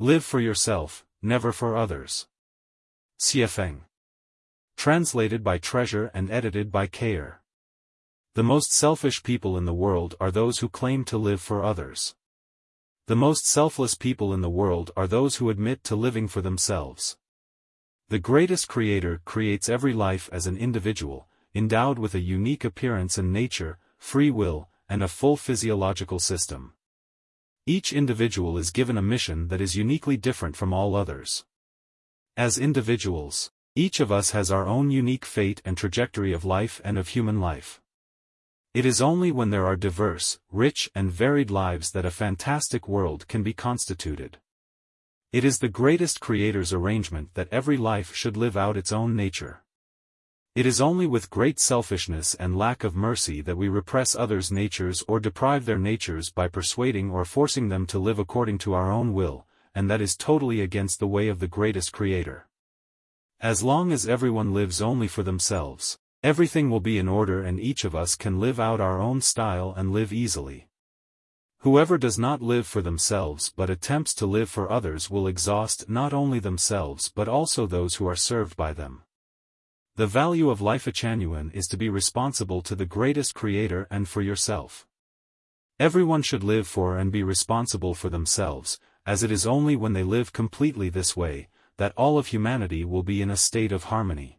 Live for yourself, never for others. Xuefeng. Translated by Treasure and edited by Kayer. The most selfish people in the world are those who claim to live for others. The most selfless people in the world are those who admit to living for themselves. The greatest creator creates every life as an individual, endowed with a unique appearance and nature, free will, and a full physiological system. Each individual is given a mission that is uniquely different from all others. As individuals, each of us has our own unique fate and trajectory of life and of human life. It is only when there are diverse, rich and varied lives that a fantastic world can be constituted. It is the greatest Creator's arrangement that every life should live out its own nature. It is only with great selfishness and lack of mercy that we repress others' natures or deprive their natures by persuading or forcing them to live according to our own will, and that is totally against the way of the greatest Creator. As long as everyone lives only for themselves, everything will be in order and each of us can live out our own style and live easily. Whoever does not live for themselves but attempts to live for others will exhaust not only themselves but also those who are served by them. The value of Lifechanyuan is to be responsible to the greatest creator and for yourself. Everyone should live for and be responsible for themselves, as it is only when they live completely this way, that all of humanity will be in a state of harmony.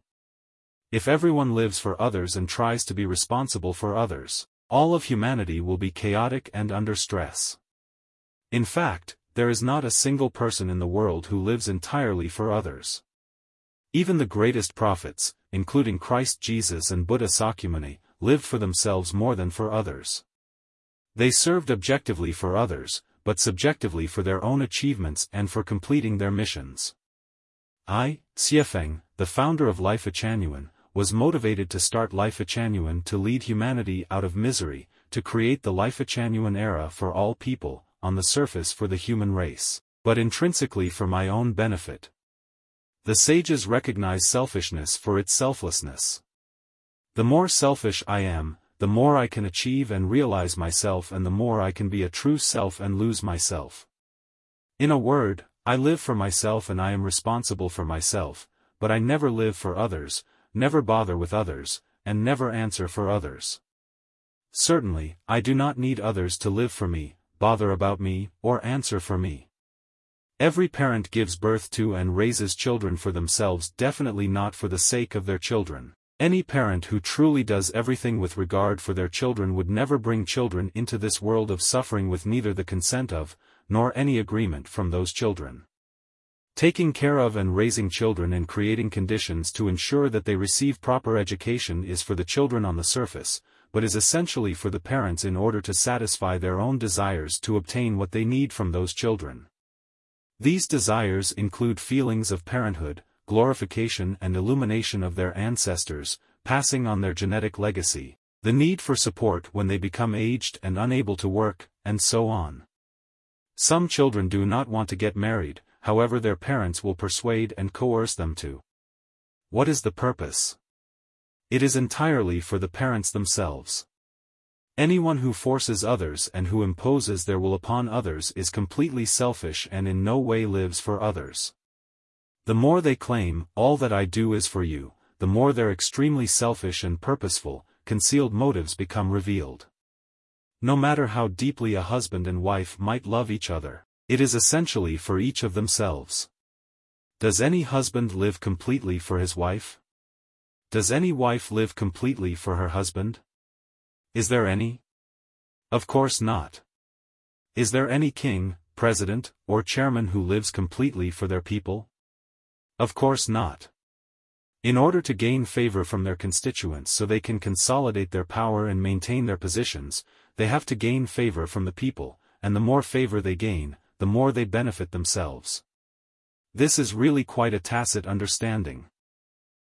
If everyone lives for others and tries to be responsible for others, all of humanity will be chaotic and under stress. In fact, there is not a single person in the world who lives entirely for others. Even the greatest prophets, including Christ Jesus and Buddha Sakyamuni, lived for themselves more than for others. They served objectively for others, but subjectively for their own achievements and for completing their missions. I, Xuefeng, the founder of Lifechanyuan, was motivated to start Lifechanyuan to lead humanity out of misery, to create the Lifechanyuan era for all people, on the surface for the human race, but intrinsically for my own benefit. The sages recognize selfishness for its selflessness. The more selfish I am, the more I can achieve and realize myself and the more I can be a true self and lose myself. In a word, I live for myself and I am responsible for myself, but I never live for others, never bother with others, and never answer for others. Certainly, I do not need others to live for me, bother about me, or answer for me. Every parent gives birth to and raises children for themselves definitely not for the sake of their children. Any parent who truly does everything with regard for their children would never bring children into this world of suffering with neither the consent of, nor any agreement from those children. Taking care of and raising children and creating conditions to ensure that they receive proper education is for the children on the surface, but is essentially for the parents in order to satisfy their own desires to obtain what they need from those children. These desires include feelings of parenthood, glorification and illumination of their ancestors, passing on their genetic legacy, the need for support when they become aged and unable to work, and so on. Some children do not want to get married, however their parents will persuade and coerce them to. What is the purpose? It is entirely for the parents themselves. Anyone who forces others and who imposes their will upon others is completely selfish and in no way lives for others. The more they claim, all that I do is for you, the more their extremely selfish and purposeful, concealed motives become revealed. No matter how deeply a husband and wife might love each other, it is essentially for each of themselves. Does any husband live completely for his wife? Does any wife live completely for her husband? Is there any? Of course not. Is there any king, president, or chairman who lives completely for their people? Of course not. In order to gain favor from their constituents so they can consolidate their power and maintain their positions, they have to gain favor from the people, and the more favor they gain, the more they benefit themselves. This is really quite a tacit understanding.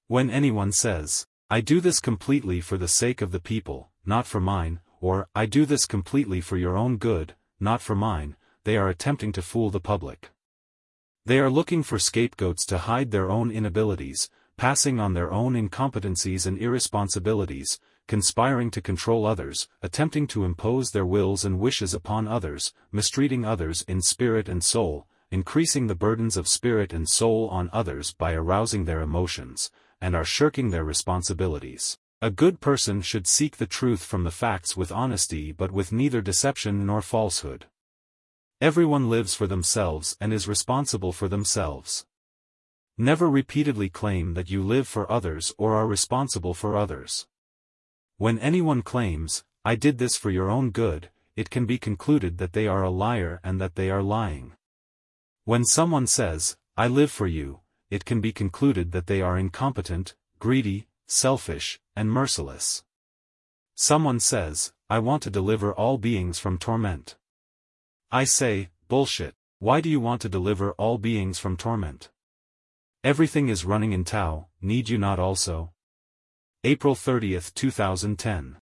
When anyone says, I do this completely for the sake of the people, not for mine, or, I do this completely for your own good, not for mine, they are attempting to fool the public. They are looking for scapegoats to hide their own inabilities, passing on their own incompetencies and irresponsibilities, conspiring to control others, attempting to impose their wills and wishes upon others, mistreating others in spirit and soul, increasing the burdens of spirit and soul on others by arousing their emotions, and are shirking their responsibilities. A good person should seek the truth from the facts with honesty but with neither deception nor falsehood. Everyone lives for themselves and is responsible for themselves. Never repeatedly claim that you live for others or are responsible for others. When anyone claims, I did this for your own good, it can be concluded that they are a liar and that they are lying. When someone says, I live for you, it can be concluded that they are incompetent, greedy, selfish, and merciless. Someone says, I want to deliver all beings from torment. I say, bullshit, why do you want to deliver all beings from torment? Everything is running in Tao, need you not also? April 30, 2010